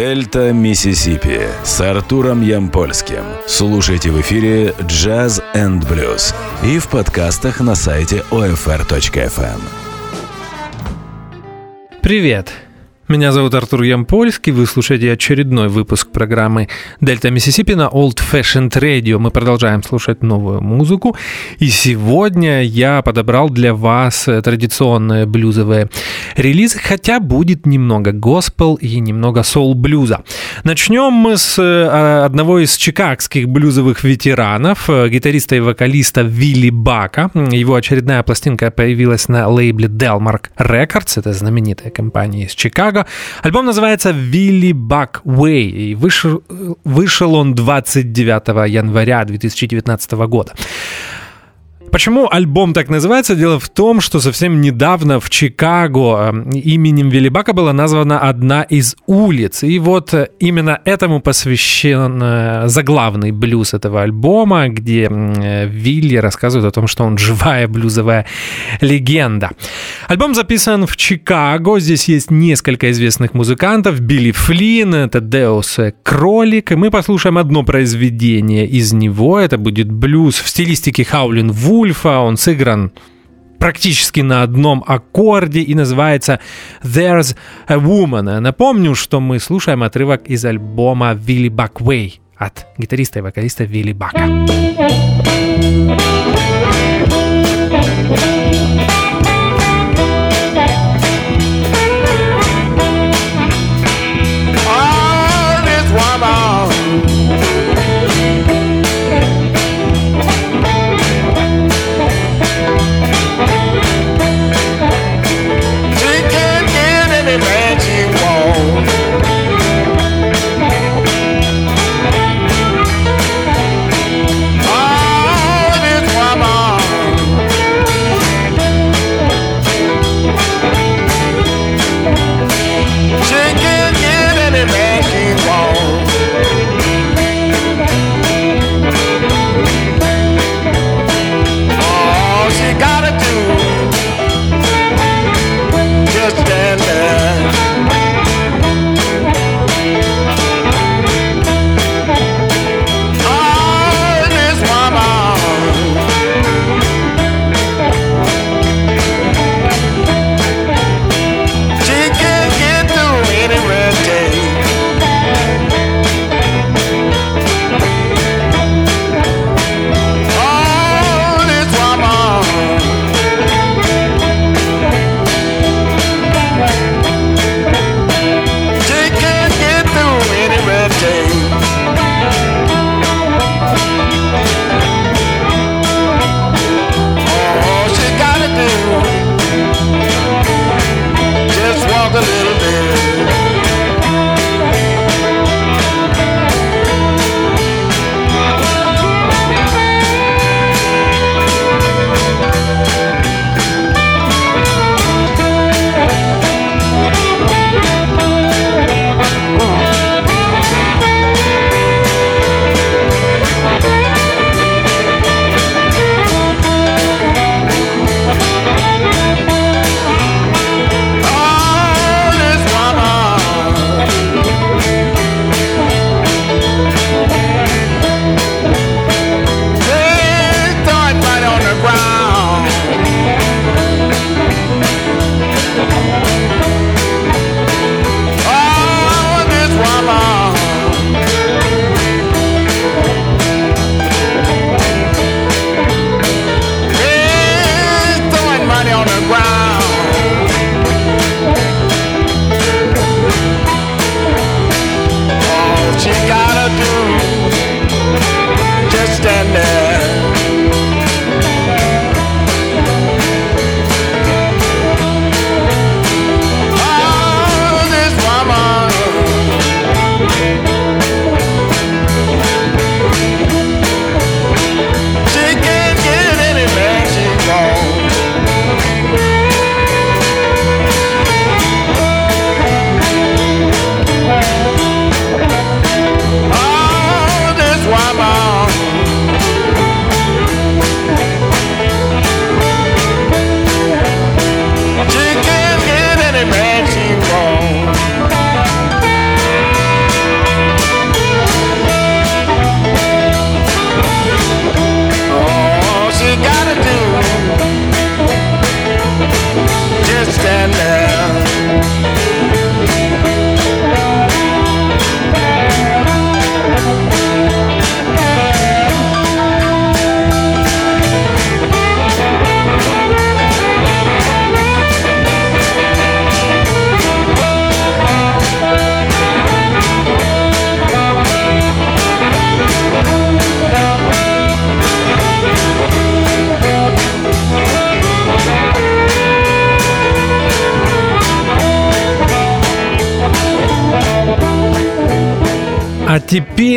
Дельта Миссисипи с Артуром Ямпольским. Слушайте в эфире Jazz and Blues и в подкастах на сайте OFR.FM. Привет! Меня зовут Артур Ямпольский, вы слушаете очередной выпуск программы «Дельта Миссисипи» на Old Fashioned Radio. Мы продолжаем слушать новую музыку, и сегодня я подобрал для вас традиционные блюзовые релизы, хотя будет немного госпел и немного соул-блюза. Начнем мы с э, одного из чикагских блюзовых ветеранов, э, гитариста и вокалиста Вилли Бака. Его очередная пластинка появилась на лейбле Delmark Records, это знаменитая компания из Чикаго, Чикаго. Альбом называется «Вилли Бак Way», и вышел, вышел он 29 января 2019 года. Почему альбом так называется? Дело в том, что совсем недавно в Чикаго э, именем Виллибака была названа одна из улиц. И вот э, именно этому посвящен э, заглавный блюз этого альбома, где Вилли рассказывает о том, что он живая блюзовая легенда. Альбом записан в Чикаго. Здесь есть несколько известных музыкантов. Билли Флинн, это Деус Кролик. И мы послушаем одно произведение из него. Это будет блюз в стилистике Хаулин Ву Вульфа, он сыгран практически на одном аккорде и называется There's a Woman. Напомню, что мы слушаем отрывок из альбома Вилли Баквей от гитариста и вокалиста Вилли Бака.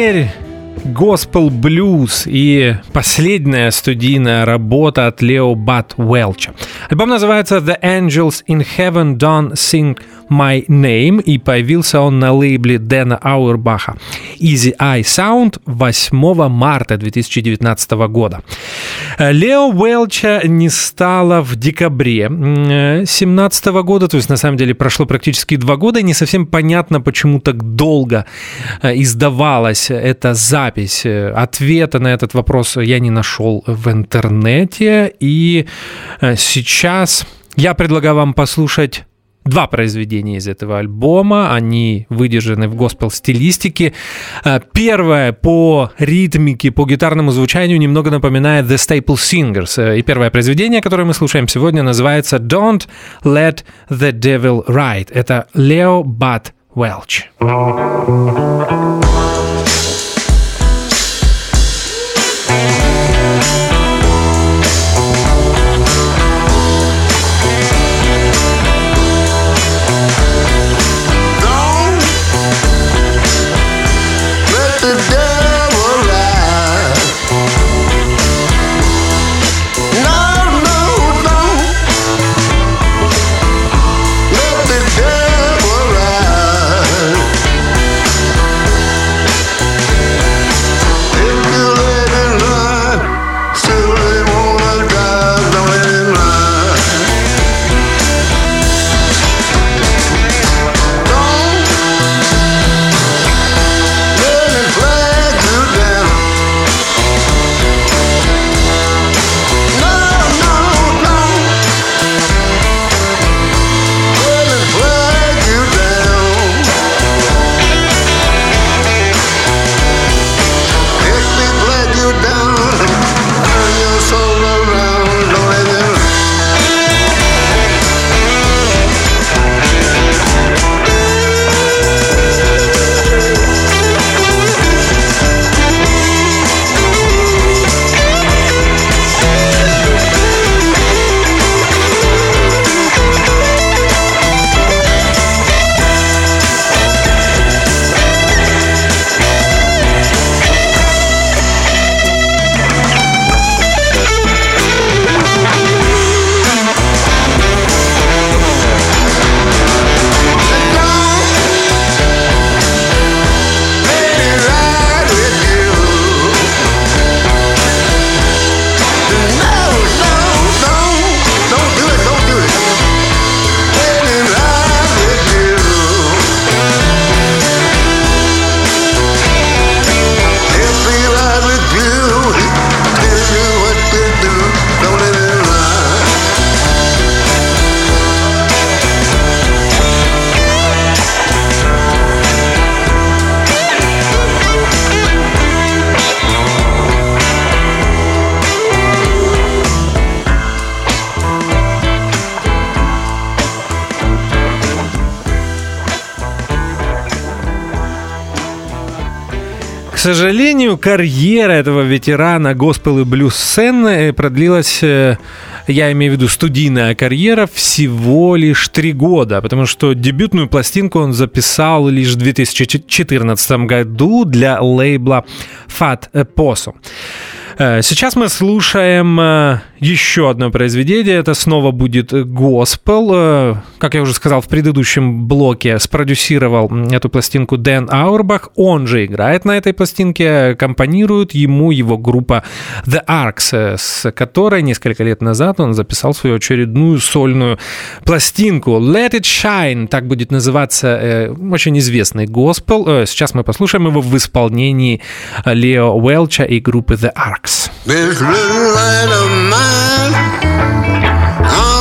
Теперь Gospel Blues и последняя студийная работа от Лео Бат Уэлча. Альбом называется The Angels in Heaven Don't Sing My Name, и появился он на лейбле Дэна Ауэрбаха Easy Eye Sound 8 марта 2019 года. Лео Уэлча не стало в декабре 2017 года, то есть на самом деле прошло практически два года, и не совсем понятно, почему так долго э, издавалась эта запись. Ответа на этот вопрос я не нашел в интернете, и э, сейчас я предлагаю вам послушать два произведения из этого альбома. Они выдержаны в госпел-стилистике. Э, первое по ритмике, по гитарному звучанию немного напоминает The Staple Singers. Э, и первое произведение, которое мы слушаем сегодня, называется Don't Let the Devil Ride. Это Лео Бат Welch. Сожалению, карьера этого ветерана госпел и блюз сцены продлилась э, я имею в виду студийная карьера, всего лишь три года, потому что дебютную пластинку он записал лишь в 2014 году для лейбла Fat Possum. Э, сейчас мы слушаем э, еще одно произведение. Это снова будет госпел. Э, как я уже сказал в предыдущем блоке, спродюсировал эту пластинку Дэн Аурбах. Он же играет на этой пластинке, компонирует ему его группа The Arcs, с которой несколько лет назад он записал свою очередную сольную пластинку Let It Shine. Так будет называться очень известный госпел. Сейчас мы послушаем его в исполнении Лео Уэлча и группы The Arcs. This little light of mine. Oh,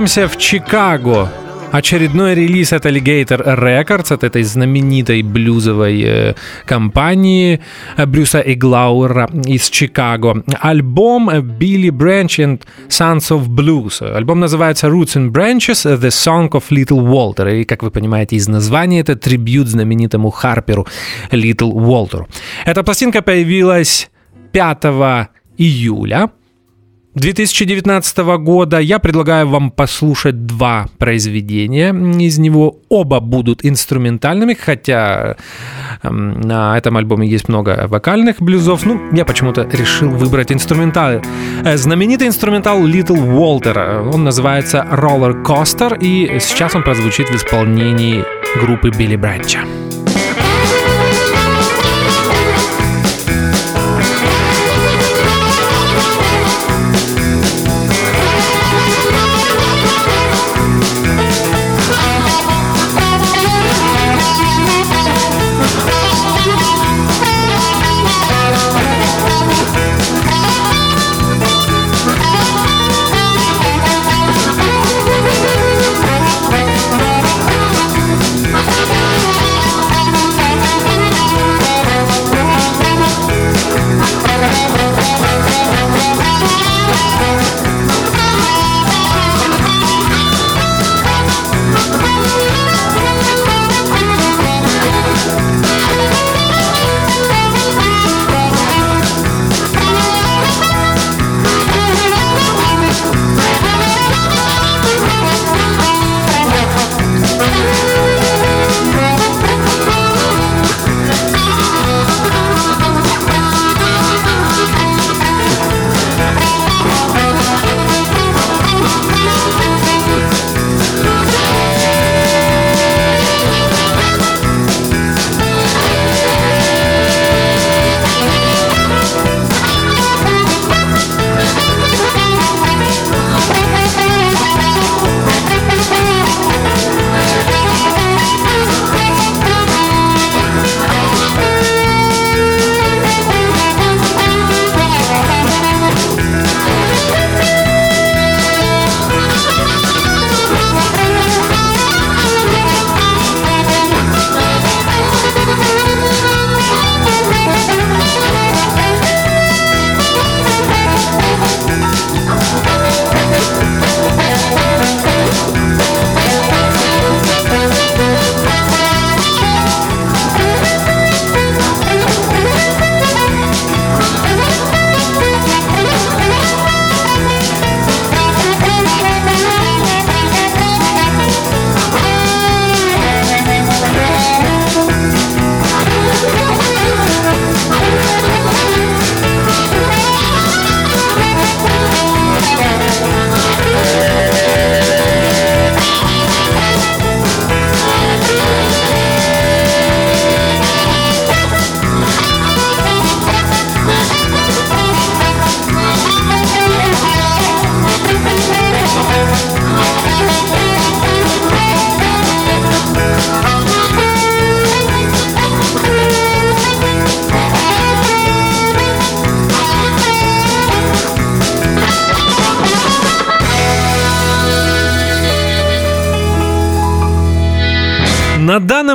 Возвращаемся в Чикаго. Очередной релиз от Alligator Records, от этой знаменитой блюзовой э, компании э, Брюса Иглауэра из Чикаго. Альбом Billy Branch and Sons of Blues. Альбом называется Roots and Branches, The Song of Little Walter. И, как вы понимаете из названия, это трибют знаменитому Харперу Little Walter. Эта пластинка появилась 5 июля 2019 года. Я предлагаю вам послушать два произведения из него. Оба будут инструментальными, хотя эм, на этом альбоме есть много вокальных блюзов. Ну, я почему-то решил выбрать инструментал. Э, знаменитый инструментал Little Walter. Он называется Roller Coaster, и сейчас он прозвучит в исполнении группы Билли Бранча.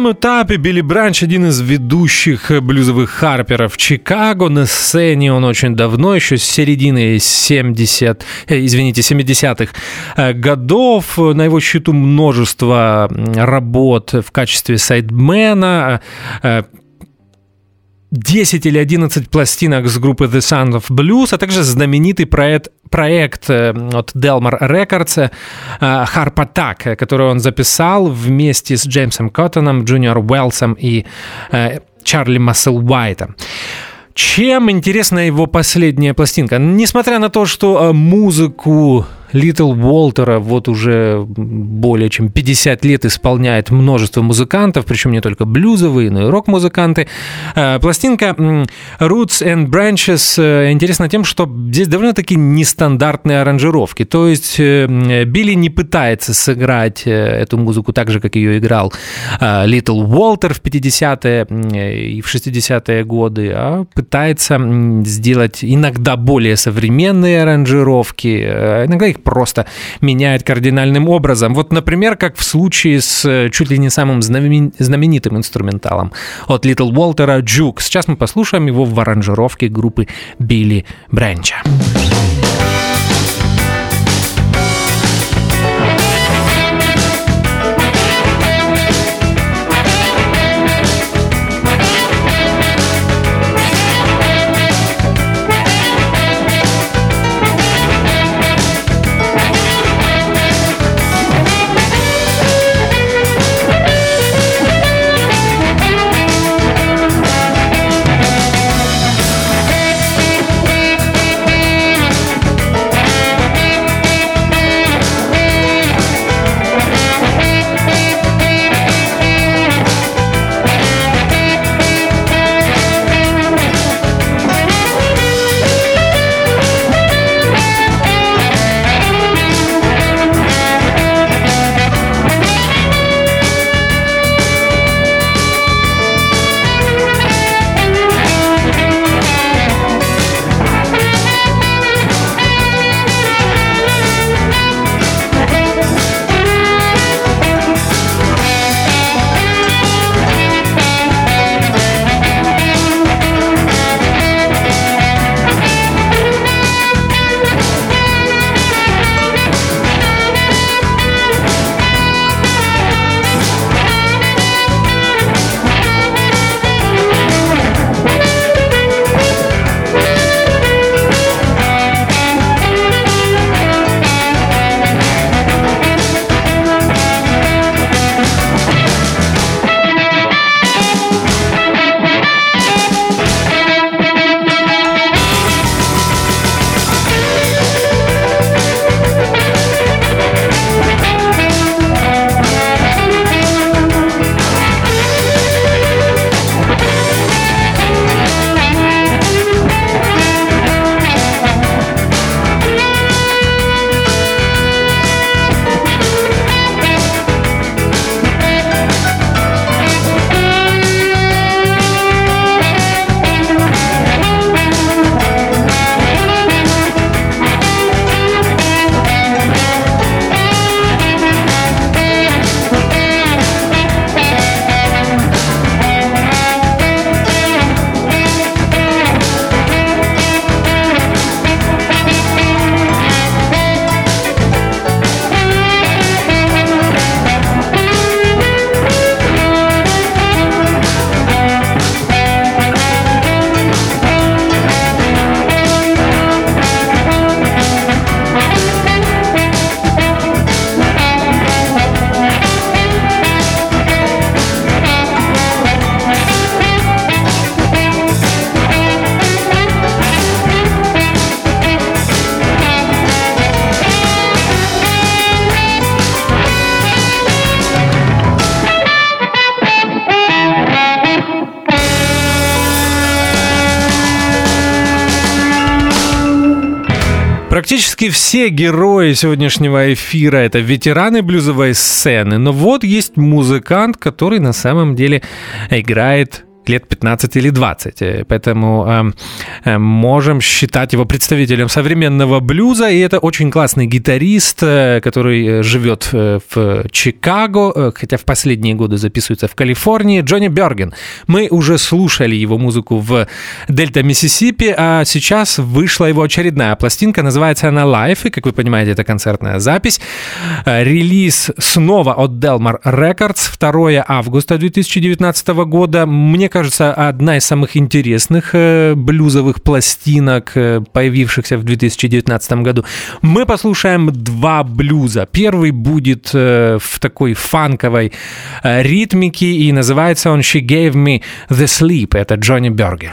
Данном этапе Билли Бранч один из ведущих блюзовых харперов Чикаго. На сцене он очень давно, еще с середины 70, э, извините, 70-х э, годов. На его счету множество работ в качестве сайдмена, э, 10 или 11 пластинок с группы The Sound of Blues, а также знаменитый проект, проект э, от Delmar Records э, Harp Attack, который он записал вместе с Джеймсом Коттоном, Джуниор Уэллсом и э, Чарли Масселуайтом. Чем интересна его последняя пластинка? Несмотря на то, что музыку Литл Уолтера вот уже более чем 50 лет исполняет множество музыкантов, причем не только блюзовые, но и рок-музыканты. Э, пластинка Roots and Branches э, интересна тем, что здесь довольно-таки нестандартные аранжировки. То есть э, Билли не пытается сыграть эту музыку так же, как ее играл Литл Уолтер в 50-е и в 60-е годы, а пытается сделать иногда более современные аранжировки, иногда их просто меняет кардинальным образом. Вот, например, как в случае с э, чуть ли не самым знаменитым инструменталом от Little Walter «Juke». Сейчас мы послушаем его в аранжировке группы Билли Брэнча. Практически все герои сегодняшнего эфира — это ветераны блюзовой сцены, но вот есть музыкант, который на самом деле играет лет 15 или 20. Э, поэтому э, можем считать его представителем современного блюза. И это очень классный гитарист, э, который э, живет в Чикаго, хотя в последние годы записывается в Калифорнии, Джонни Берген. Мы уже слушали его музыку в Дельта, Миссисипи, а сейчас вышла его очередная пластинка, называется она Life, и, как вы понимаете, это концертная запись. Релиз снова от Delmar Records, 2 августа 2019 года. Мне кажется, одна из самых интересных э, блюзовых пластинок, э, появившихся в 2019 году. Мы послушаем два блюза. Первый будет э, в такой фанковой ритмике, и называется он «She Gave Me The Sleep». Это Джонни Бергер.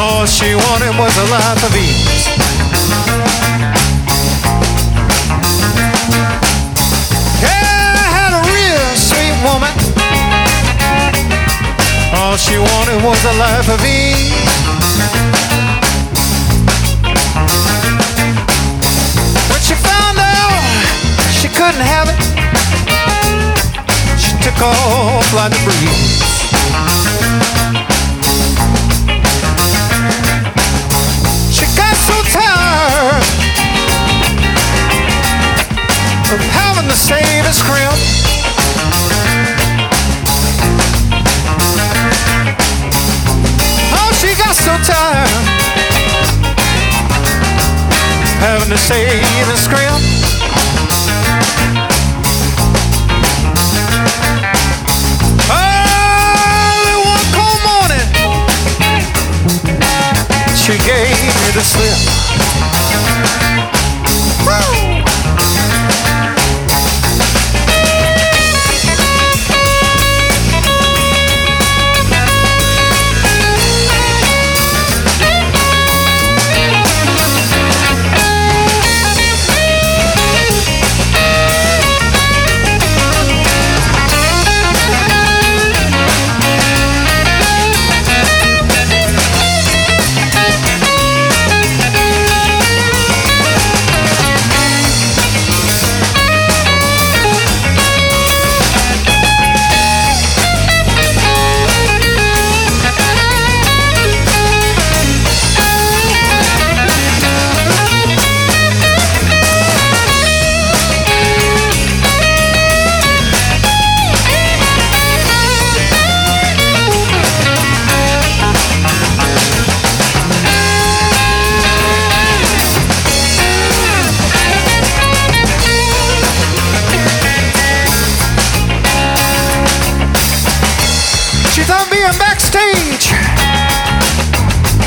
All she wanted was a life of ease. Yeah, had a real sweet woman. All she wanted was a life of ease. When she found out she couldn't have it, she took off like the breeze. Of having to save his scrimp. Oh, she got so tired having to save his scrimp. she gave me the slip.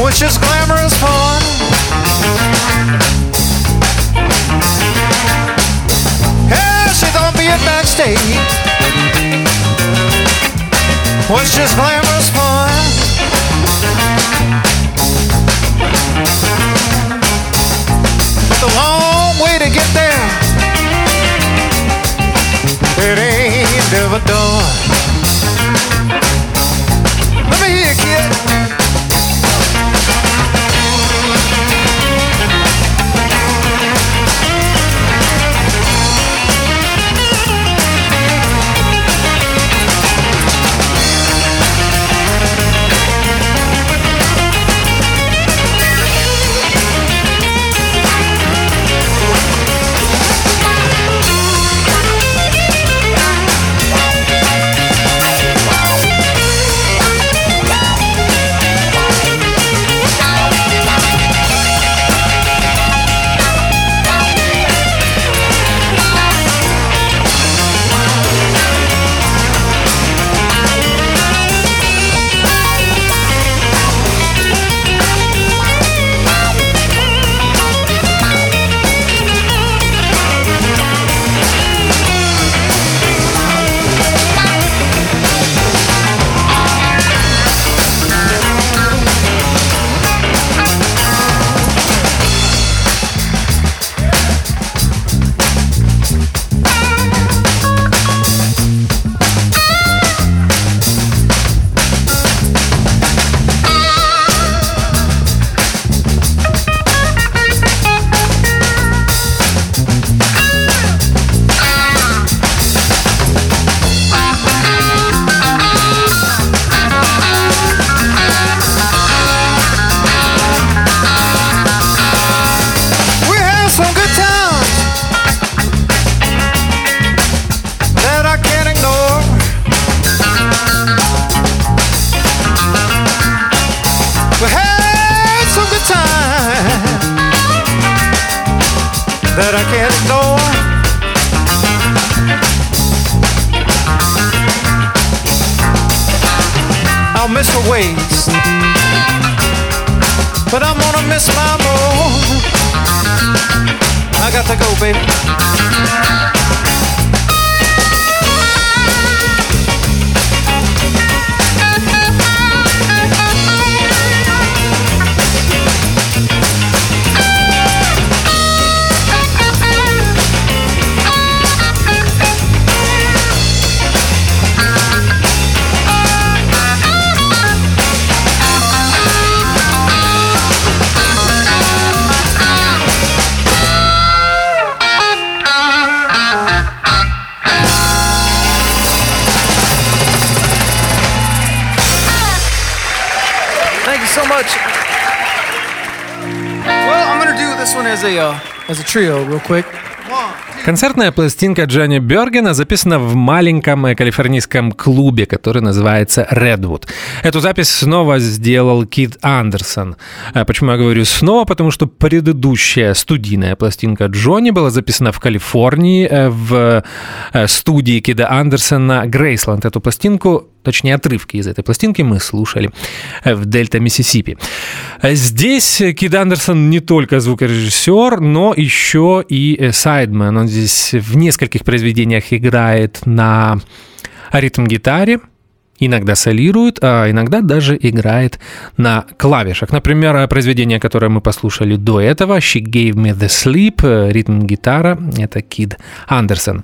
Which is glamorous fun. Yeah, she's on being backstage, which is glamorous fun. But the long way to get there, it ain't ever done. That I can't ignore. I'll miss her ways, but I'm gonna miss my more. I got to go, baby. Концертная пластинка Джонни Бергена записана в маленьком э, калифорнийском клубе, который называется Redwood. Эту запись снова сделал Кит Андерсон. А почему я говорю снова? Потому что предыдущая студийная пластинка Джонни была записана в Калифорнии э, в э, студии Кида Андерсона Грейсланд. Эту пластинку точнее отрывки из этой пластинки мы слушали в Дельта, Миссисипи. Здесь Кид Андерсон не только звукорежиссер, но еще и сайдмен. Он здесь в нескольких произведениях играет на ритм-гитаре, иногда солирует, а иногда даже играет на клавишах. Например, произведение, которое мы послушали до этого, «She Gave Me The Sleep», ритм-гитара, это Кид Андерсон.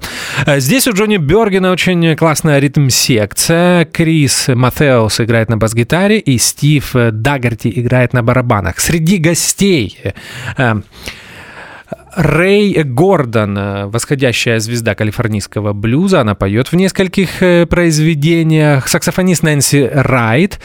Здесь у Джонни Бергена очень классная ритм-секция. Крис Матеус играет на бас-гитаре, и Стив Даггарти играет на барабанах. Среди гостей э, Рэй Гордон, э, восходящая звезда калифорнийского блюза, она поет в нескольких э, произведениях. Саксофонист Нэнси Райт,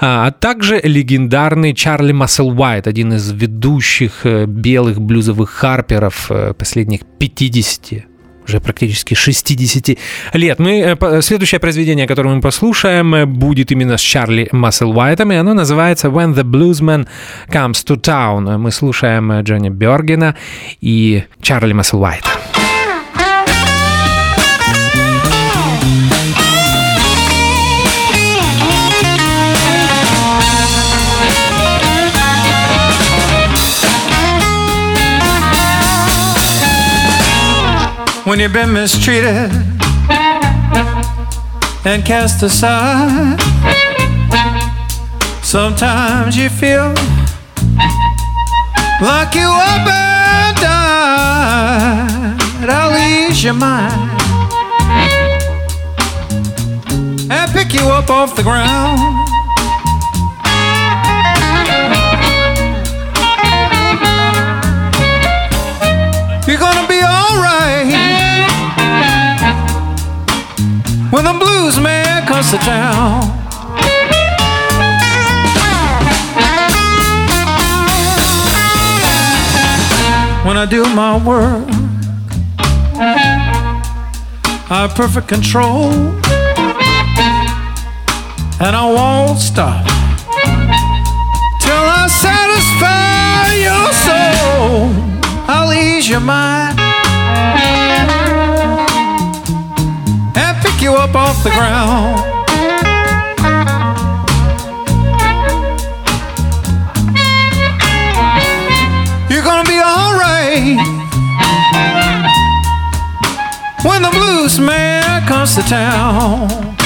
а, а также легендарный Чарли Массел Уайт, один из ведущих э, белых блюзовых харперов последних 50 уже практически 60 лет. Мы, э, следующее произведение, которое мы послушаем, э, будет именно с Чарли Масселвайтом, и оно называется «When the Bluesman Comes to Town». Мы слушаем э, Джонни Бергена и Чарли Масселвайта. When you've been mistreated and cast aside. Sometimes you feel like you up and died. I'll ease your mind and pick you up off the ground. You're when the blues man comes to town. When I do my work, I have perfect control, and I won't stop till I satisfy your soul. I'll ease your mind. You up off the ground. You're gonna be alright when the blues man comes to town.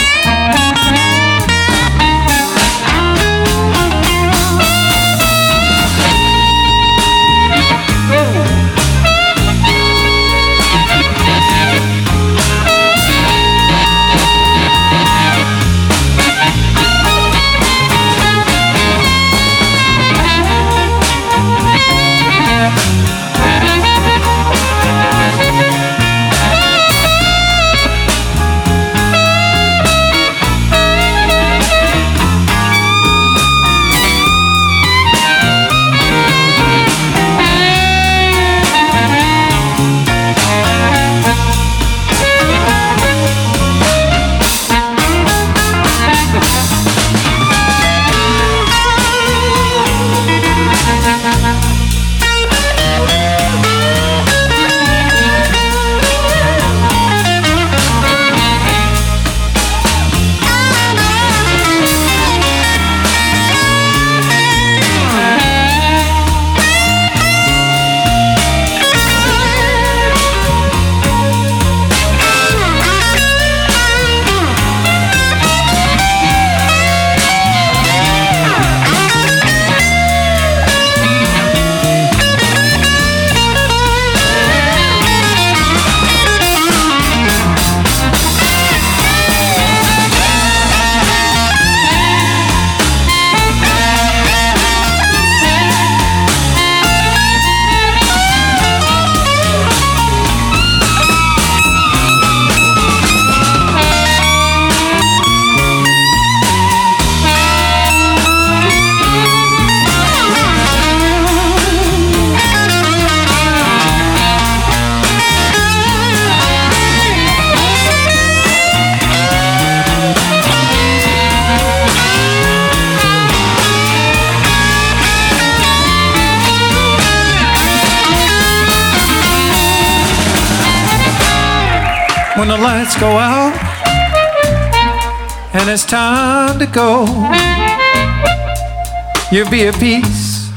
Peace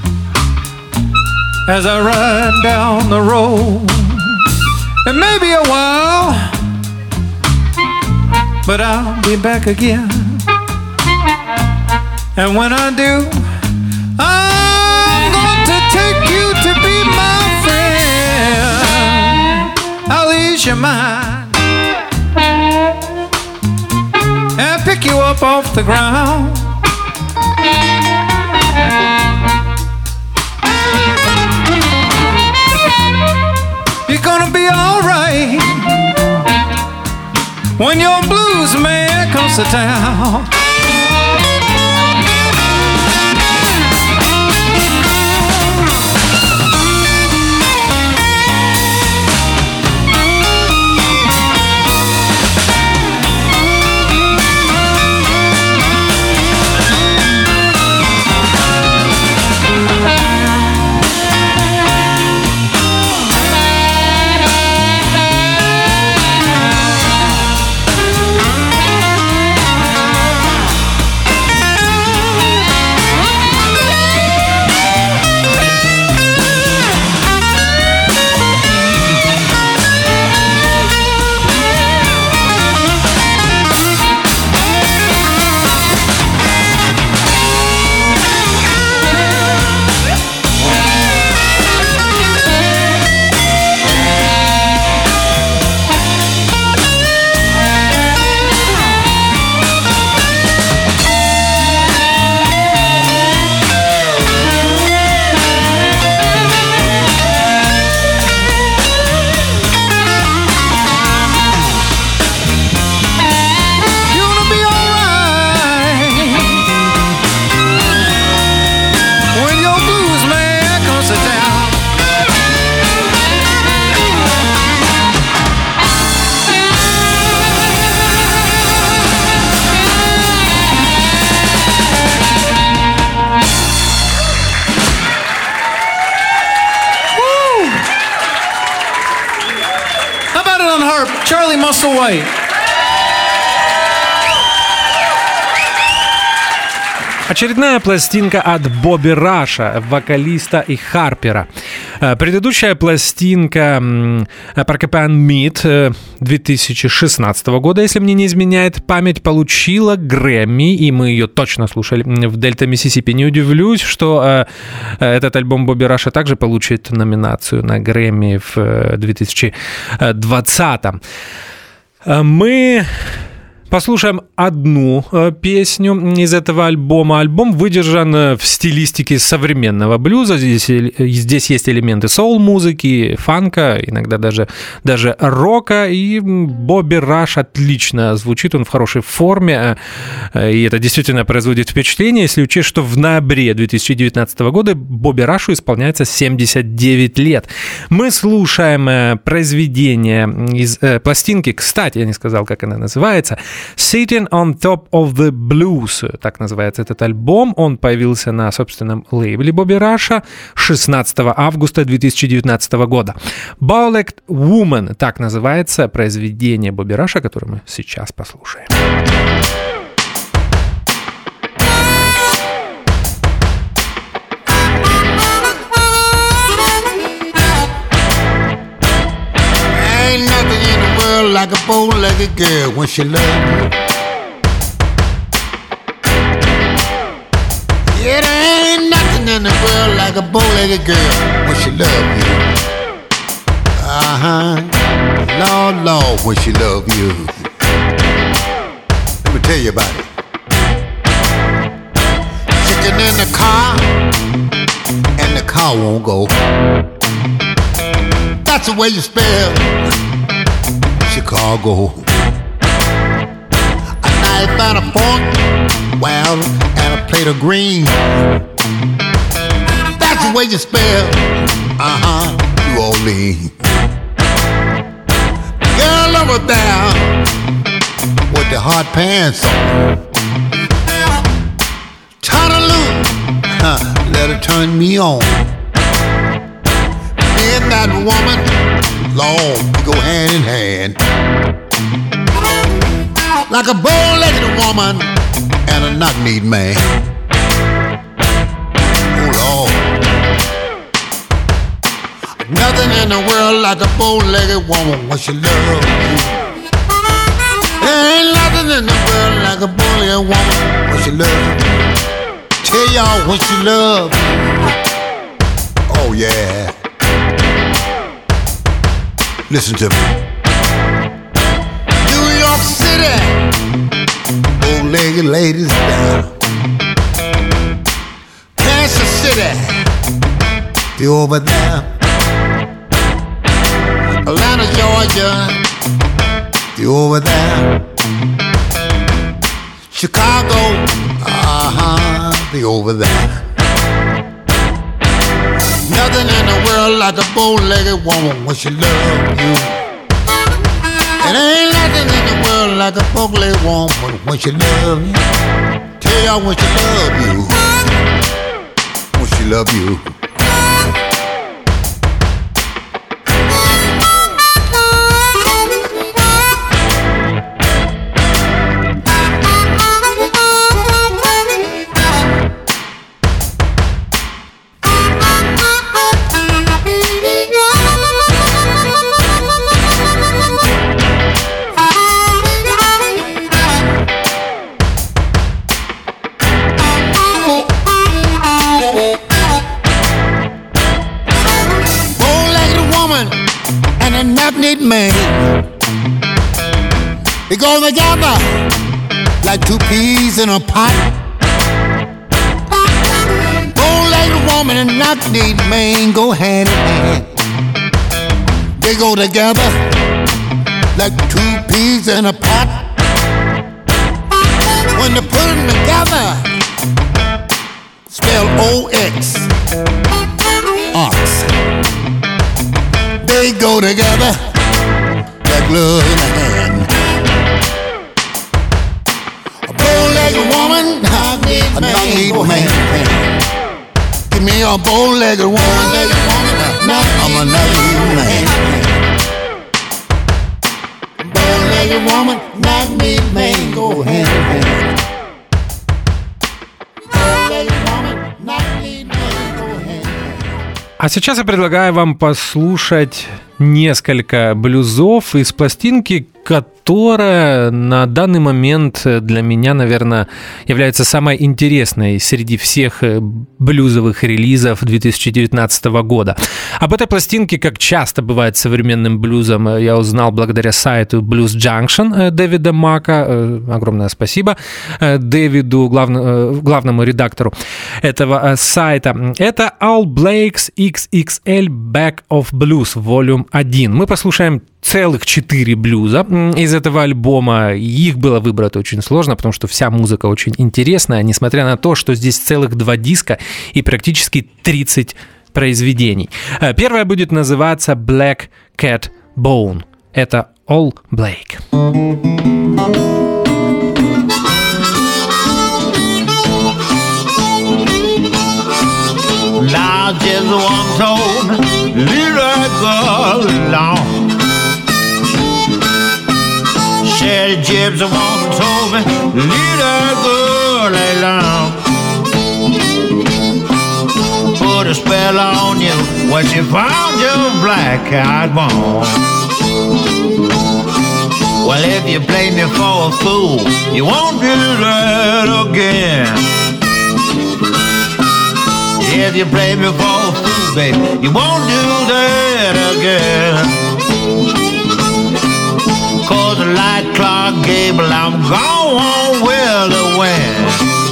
as I ride down the road. It may be a while, but I'll be back again. And when I do, I'm going to take you to be my friend. I'll ease your mind and pick you up off the ground. You're gonna be alright when your blues man comes to town. On harp, Charlie Musselwhite? Очередная пластинка от Бобби Раша, вокалиста и харпера. Э, Предыдущая пластинка м, Porcupine Meat э, 2016 года, если мне не изменяет память, получила Грэмми, и мы ее точно слушали в Дельта Миссисипи. Не удивлюсь, что э, э, этот альбом Бобби Раша также получит номинацию на Грэмми в э, 2020. Э, Мы Послушаем одну э, песню из этого альбома. Альбом выдержан э, в стилистике современного блюза. Здесь, э, здесь есть элементы соул-музыки, фанка, иногда даже, даже рока. И Бобби Раш отлично звучит, он в хорошей форме. И это действительно производит впечатление, если учесть, что в ноябре 2019 года Бобби Рашу исполняется 79 лет. Мы слушаем произведение из э, пластинки. Кстати, я не сказал, как она называется. Sitting on Top of the Blues, так называется этот альбом. Он появился на собственном лейбле Бобби Раша 16 августа 2019 года. Bowlegged Woman, так называется произведение Бобби Раша, которое мы сейчас послушаем. Bow-legged girl when she loves you. Yeah, there ain't nothing in the world like a bow-legged girl when she loves you. Uh-huh. Lord, Lord, when she love you. Let me tell you about it. Chicken in the car, and the car won't go. That's the way you spell Chicago. A knife and a fork, well, and a plate of greens. That's the way you spell, uh huh, New Orleans. Girl over there with the hot pants on. Turn her loose, huh, let her turn me on. Me and that woman, Lord, we go hand in hand. like a bow-legged woman and a knock-kneed man. Oh Lord, nothing in the world like a bow-legged woman when she love you. There ain't nothing in the world like a bow-legged woman when she love you. Tell y'all when she love you. Oh yeah. Listen to me. New York City, bow-legged ladies down. Kansas City, they over there. Atlanta, Georgia, you over there. Chicago, uh-huh, they over there. Nothing in the world like a bow-legged woman when she love you. And ain't nothing in the world like a bow-legged woman when she love you. Tell y'all when she love you. When she love you. They go together like two peas in a pot. Bow-legged woman and knock-kneed man go hand in hand. They go together like two peas in a pot. When they put them together, spell O-X, ox. They go together like glove in a hand. A knock-kneed man. Give me a bow-legged woman, I'm a knock-kneed man. Bow-legged woman, hand hand. Woman, knock-kneed man, go hand in hand. А сейчас я предлагаю вам послушать несколько блюзов из пластинки, которая на данный момент для меня, наверное, является самой интересной среди всех э, блюзовых релизов 2019 года. Об этой пластинке, как часто бывает современным блюзом, э, я узнал благодаря сайту Blues Junction э, Дэвида Мака. Огромное спасибо Дэвиду, главно- главному редактору этого сайта. Это All Blakes XXL Back of Blues Volume 1. Мы послушаем целых четыре блюза из этого альбома. Их было выбрать очень сложно, потому что вся музыка очень интересная, несмотря на то, что здесь целых два диска и практически 30 произведений. Э, Первое будет называться Black Cat Bone. Это All Blake. Now just one told little girl along. Said Jibs one told me little girl along. Put a spell on you when she found your black-eyed bone. Well, if you play me for a fool, you won't do that again. If you play me for a fool, baby, you won't do that again. Cause like Clark Gable, I'm gone with the wind.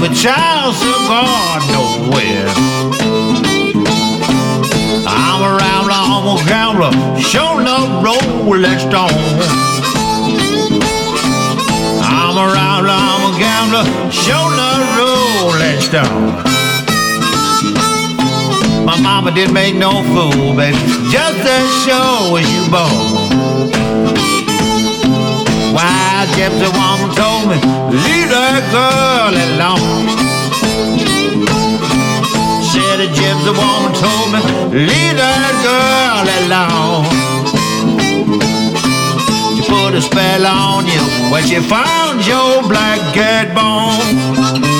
Wild, baby, child, so God nowhere. I'm a rambler, I'm a gambler, show no rolling stone. I'm a rambler, I'm a gambler, show no rolling stone. My mama didn't make no fool, baby, just as sure as you born. Why, gypsy woman told me, leave that girl alone. Said a gypsy woman told me, leave that girl alone. She put a spell on you when she found your black cat bone.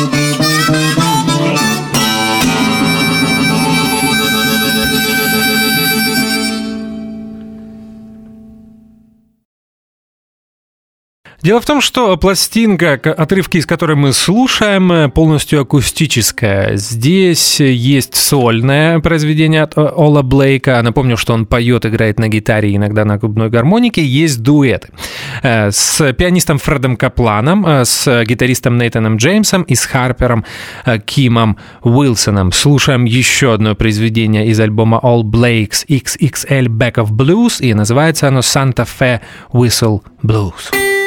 Дело в том, что пластинка, отрывки из которой мы слушаем, э, полностью акустическая. Здесь есть сольное произведение от э, Ола Блейка. Напомню, что он поет, играет на гитаре, иногда на губной гармонике. Есть дуэты э, с пианистом Фредом Капланом, с гитаристом Нейтаном Джеймсом и с Харпером Кимом Уилсоном. Слушаем еще одно произведение из альбома All Blakes XXL Back of Blues, и называется оно Santa Fe Whistle Blues.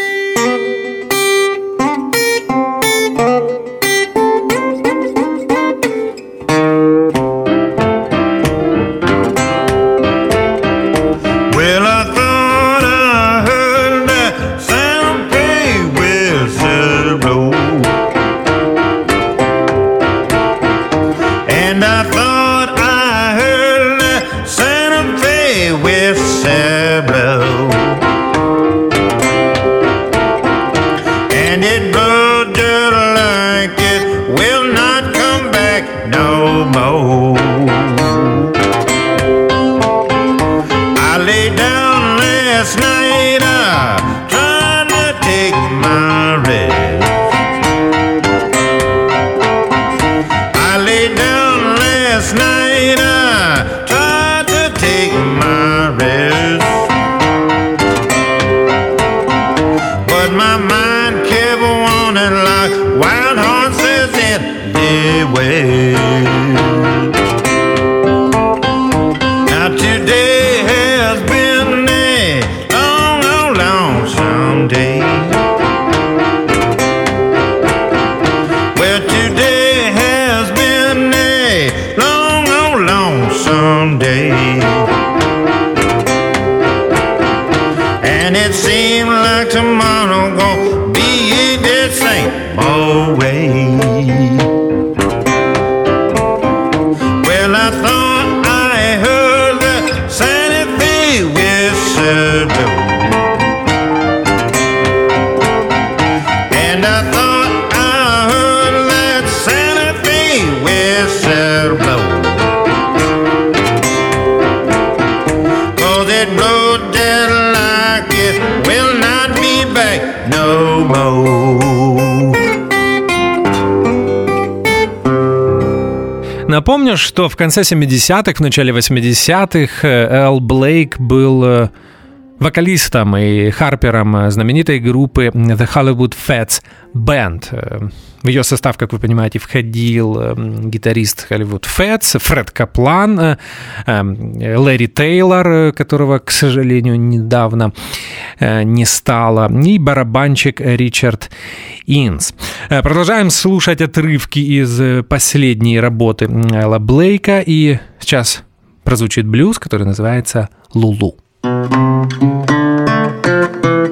Напомню, что в конце 70-х, в начале 80-х Эл Блейк был э, вокалистом и харпером знаменитой группы The Hollywood Fats Band. Э, В ее состав, как вы понимаете, входил э, гитарист Hollywood Fats, Фред Каплан, э, э, Лэри Тейлор, э, которого, к сожалению, недавно не стало, и барабанщик Ричард Инс. Продолжаем слушать отрывки из последней работы Элла Блейка, и сейчас прозвучит блюз, который называется «Лулу». Thank you.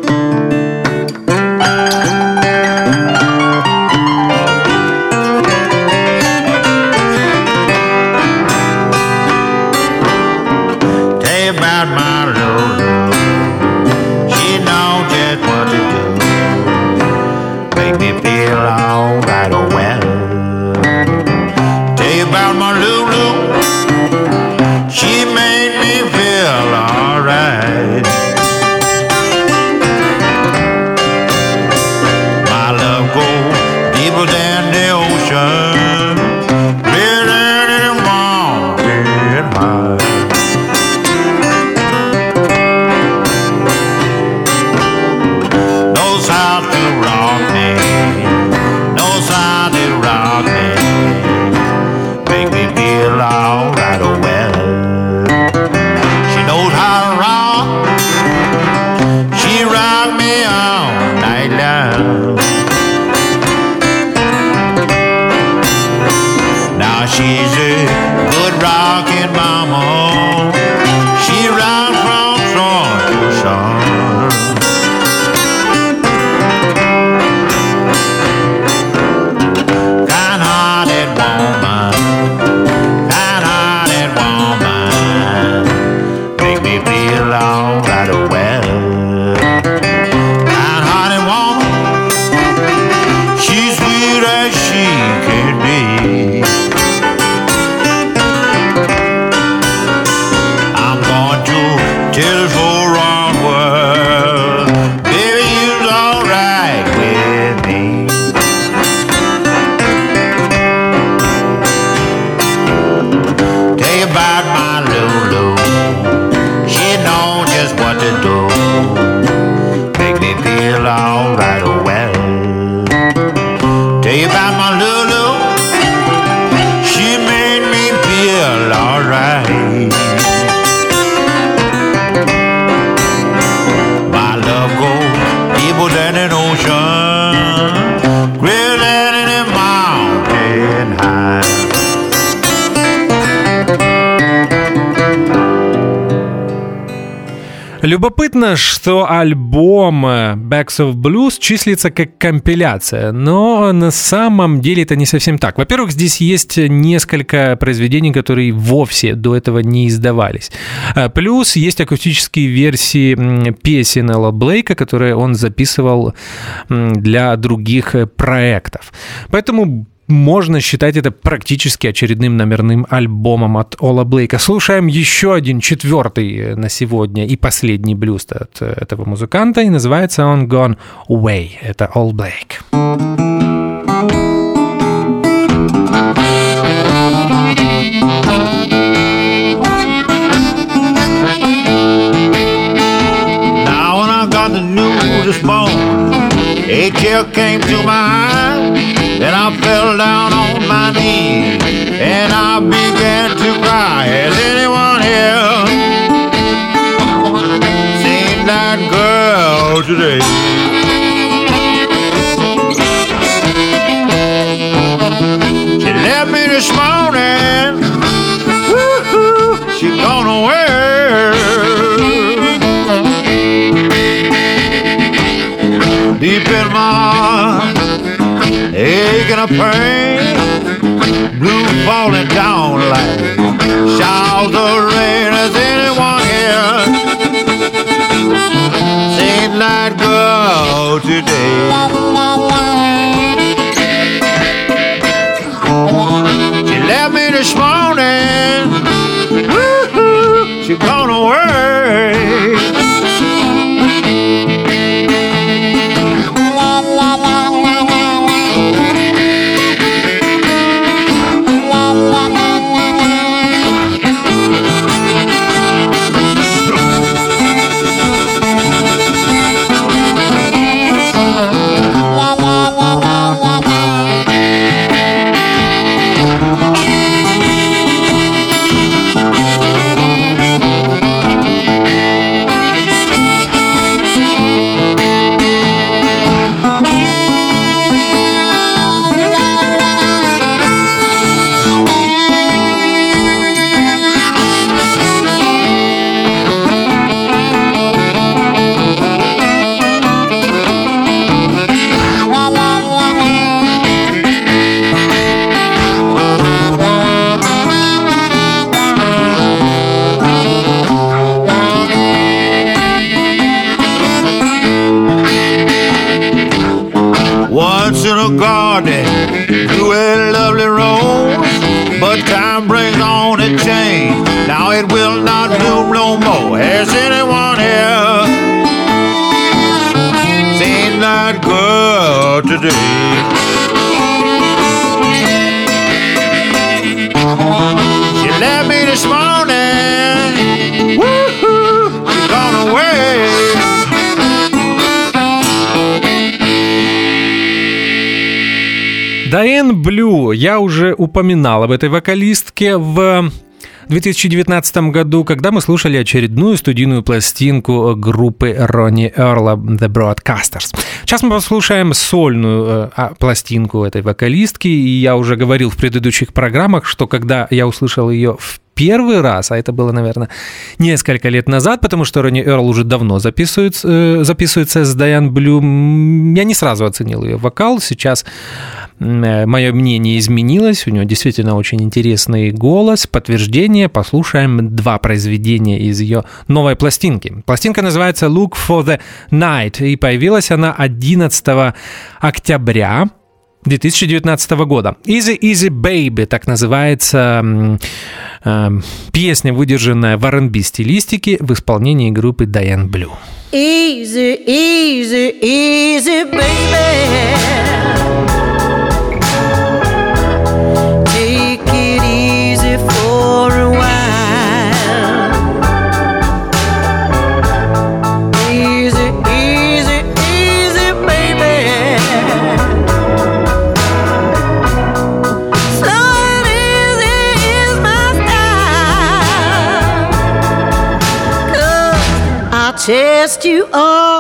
Что альбом э, Backs of Blues числится как компиляция, но на самом деле это не совсем так. Во-первых, здесь есть несколько произведений, которые вовсе до этого не издавались. Э, плюс есть акустические версии песен Элла Блейка, которые он записывал для других э, проектов. Поэтому можно считать это практически очередным номерным альбомом от Ола Блейка. Слушаем еще один четвертый э, на сегодня и последний блюз от э, этого музыканта, и называется он Gone Away. Это All Blake. Now when I got the news this morning, a tear came to my eye. Then I fell down on my knees and I began to cry. Has anyone here seen that girl today? She left me this morning. Woo-hoo, she gone away. Deep in my a pain, blue falling down like showers of rain. Has anyone here seen that girl today? She left me this morning. Woo-hoo, she gone away. Дайен Блю, я уже упоминал об этой вокалистке в 2019 году, когда мы слушали очередную студийную пластинку группы Ронни Эрла The Broadcasters. Сейчас мы послушаем сольную э, а, пластинку этой вокалистки, и я уже говорил в предыдущих программах, что когда я услышал ее в первый раз, а это было, наверное, несколько лет назад, потому что Ронни Эрл уже давно записывается, э, записывается с Дайан Блю, я не сразу оценил ее вокал. Сейчас мое мнение изменилось, у нее действительно очень интересный голос. Подтверждение, послушаем два произведения из ее новой пластинки. Пластинка называется «Look for the Night», и появилась она 11 октября 2019 года. Easy Easy Baby, так называется э, песня, выдержанная в R&B стилистике в исполнении группы Diane Blue. Easy, easy, easy, baby. Test you all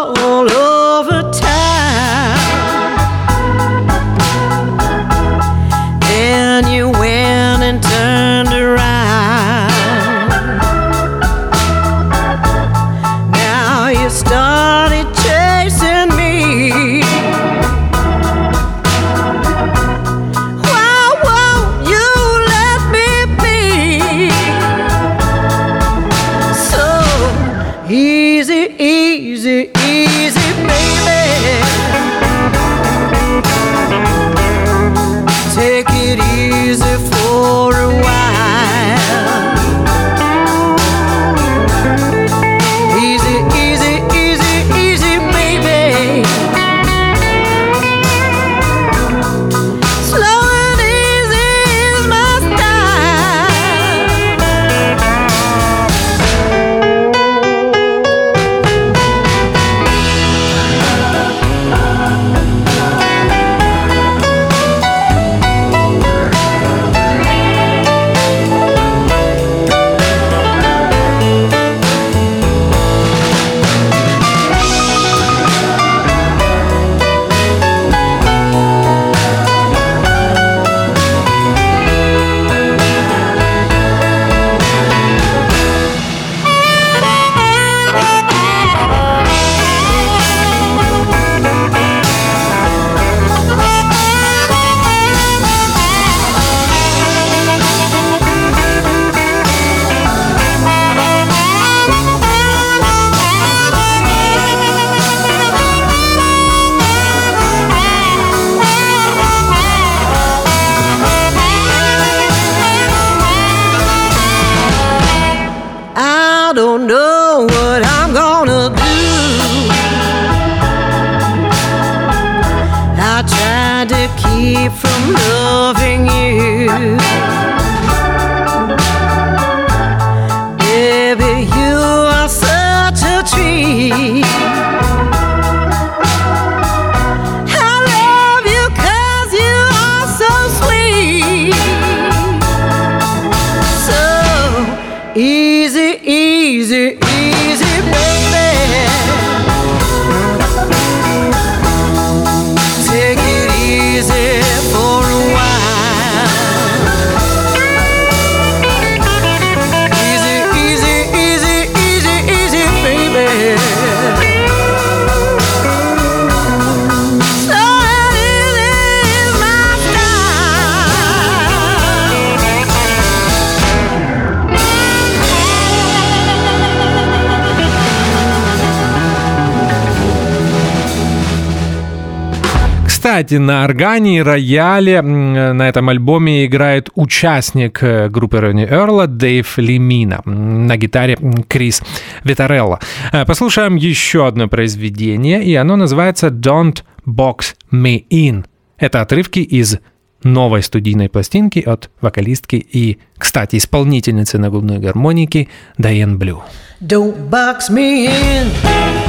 Кстати, на органе и рояле на этом альбоме играет участник э, группы Ронни Эрла Дэйв Лемина, на гитаре Крис Витарелло. Э, послушаем еще одно произведение, и оно называется «Don't Box Me In». Это отрывки из новой студийной пластинки от вокалистки и, кстати, исполнительницы на губной гармонике Дайен Блю. Don't box me in.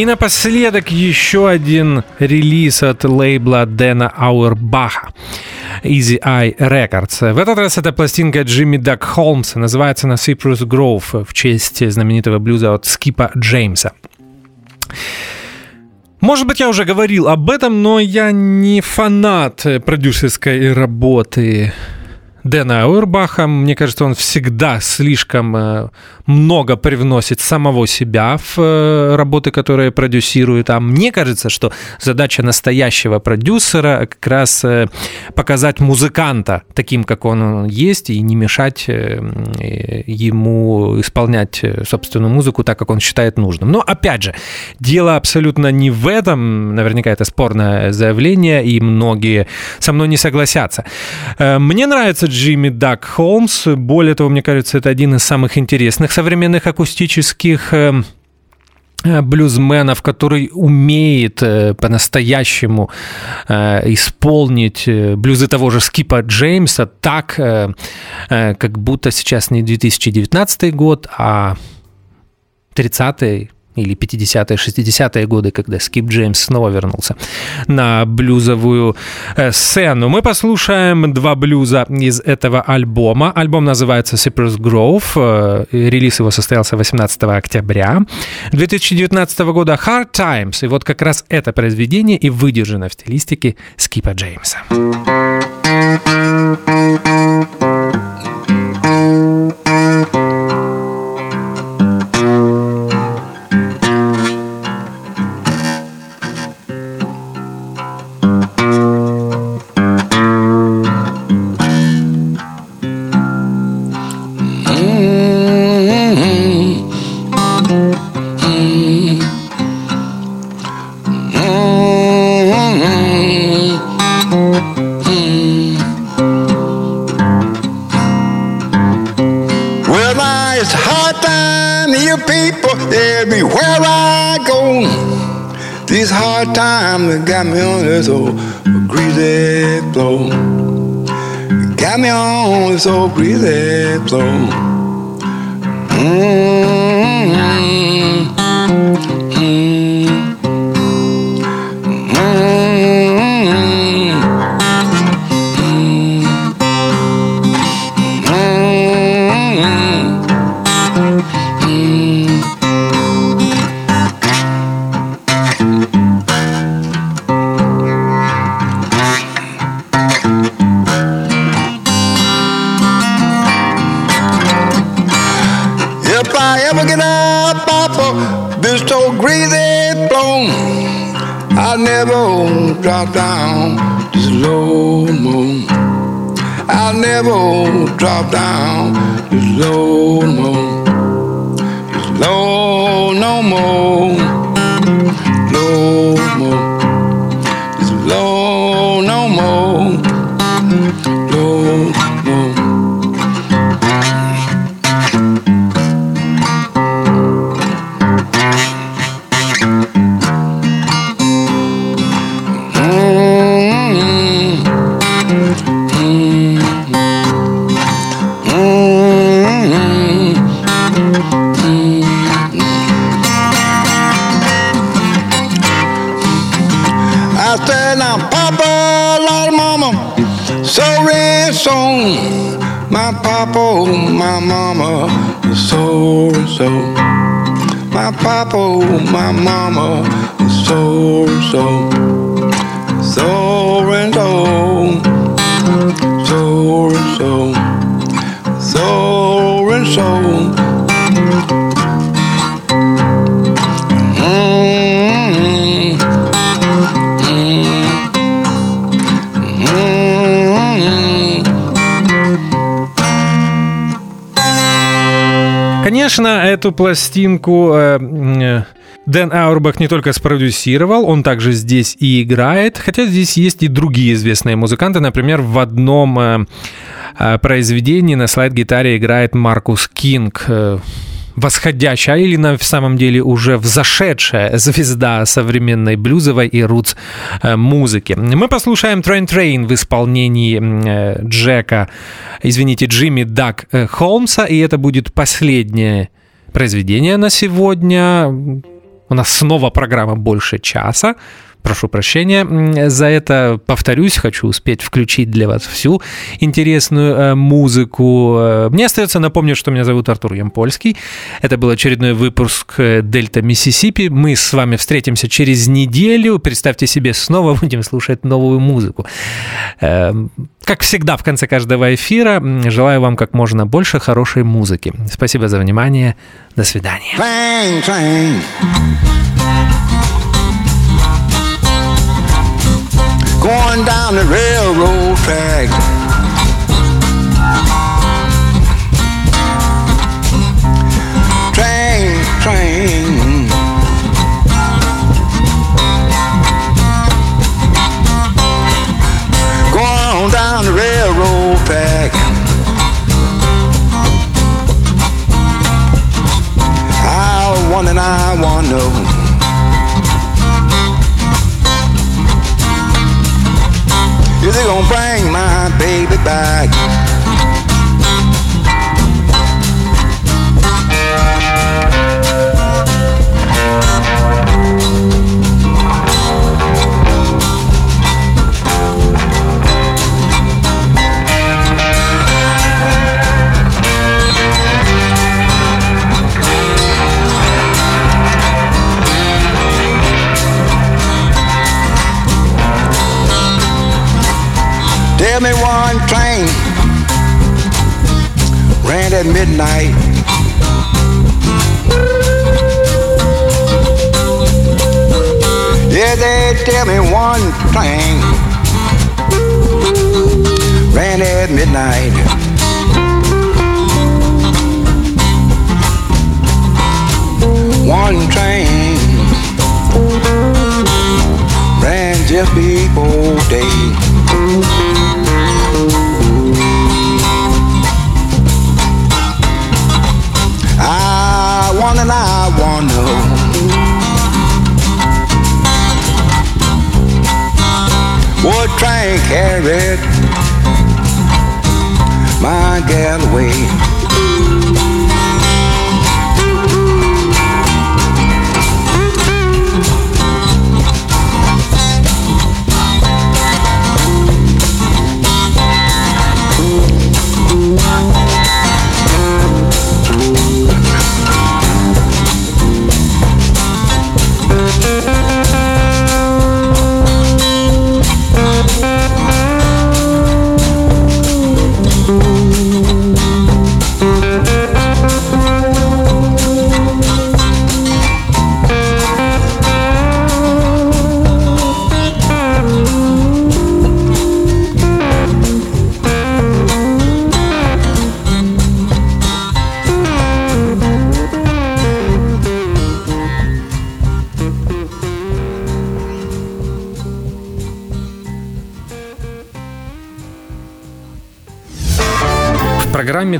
И напоследок еще один релиз от лейбла Дэна Ауэрбаха. Easy Eye Records. В этот раз это пластинка Джимми Дак Холмса, называется она Cypress Grove в честь знаменитого блюза от Скипа Джеймса. Может быть, я уже говорил об этом, но я не фанат продюсерской работы Дэна Ауэрбаха. Мне кажется, он всегда слишком э, много привносит самого себя в э, работы, которые продюсирует. А мне кажется, что задача настоящего продюсера как раз э, показать музыканта таким, как он есть, и не мешать ему исполнять собственную музыку так, как он считает нужным. Но опять же, дело абсолютно не в этом. Наверняка это спорное заявление, и многие со мной не согласятся. Мне нравится Джимми Дак Холмс. Более того, мне кажется, это один из самых интересных современных акустических э, э, блюзменов, который умеет э, по-настоящему исполнить блюзы того же Скипа Джеймса так, как будто сейчас не 2019 год, а 30-й или 50-е, 60-е годы, когда Скип Джеймс снова вернулся на блюзовую э, сцену. Мы послушаем два блюза из этого альбома. Альбом называется Cypress Grove. Э, релиз его состоялся 18 октября 2019 года. Hard Times. И вот как раз это произведение и выдержано в стилистике Скипа Джеймса. Got me on this old greasy floor. Got me on this old greasy floor. Mm-hmm. Drop down this low moon. I'll never drop down this low moon. This low no more, so so. My papa, my mama, so so. So and. So Конечно, эту пластинку э, э, Дэн Аурбах не только спродюсировал, он также здесь и играет, хотя здесь есть и другие известные музыканты. Например, в одном э, произведении на слайд-гитаре играет Маркус Кинг восходящая или на самом деле уже взошедшая звезда современной блюзовой и рутс э, музыки. Мы послушаем Train Train в исполнении э, Джека, извините, Джимми Дак э, Холмса, и это будет последнее произведение на сегодня У нас снова программа больше часа. Прошу прощения за это. Повторюсь, хочу успеть включить для вас всю интересную э, музыку. Э, мне остается напомнить, что меня зовут Артур Ямпольский. Это был очередной выпуск э, Дельта Миссисипи. Мы с вами встретимся через неделю. Представьте себе, снова будем слушать новую музыку. Как всегда, в конце каждого эфира желаю вам как можно больше хорошей музыки. Спасибо за внимание. До свидания. Clang, clang. Going down the railroad track. Train, train. Going down the railroad track. I want and I know. It gonna bring my baby back? Tell me one train ran at midnight. Yeah, they tell me one train ran at midnight. One train ran just before day. Would train carried my gal away.